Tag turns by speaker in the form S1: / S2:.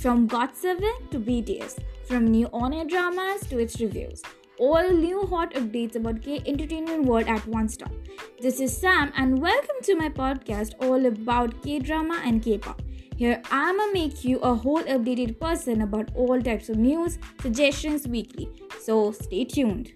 S1: From GOT7 to BTS, from new on-air dramas to its reviews, all new hot updates about K entertainment world at one stop. This is Sam and welcome to my podcast all about K drama and K-pop. Here I'ma make you a whole updated person about all types of news, suggestions weekly. So stay tuned.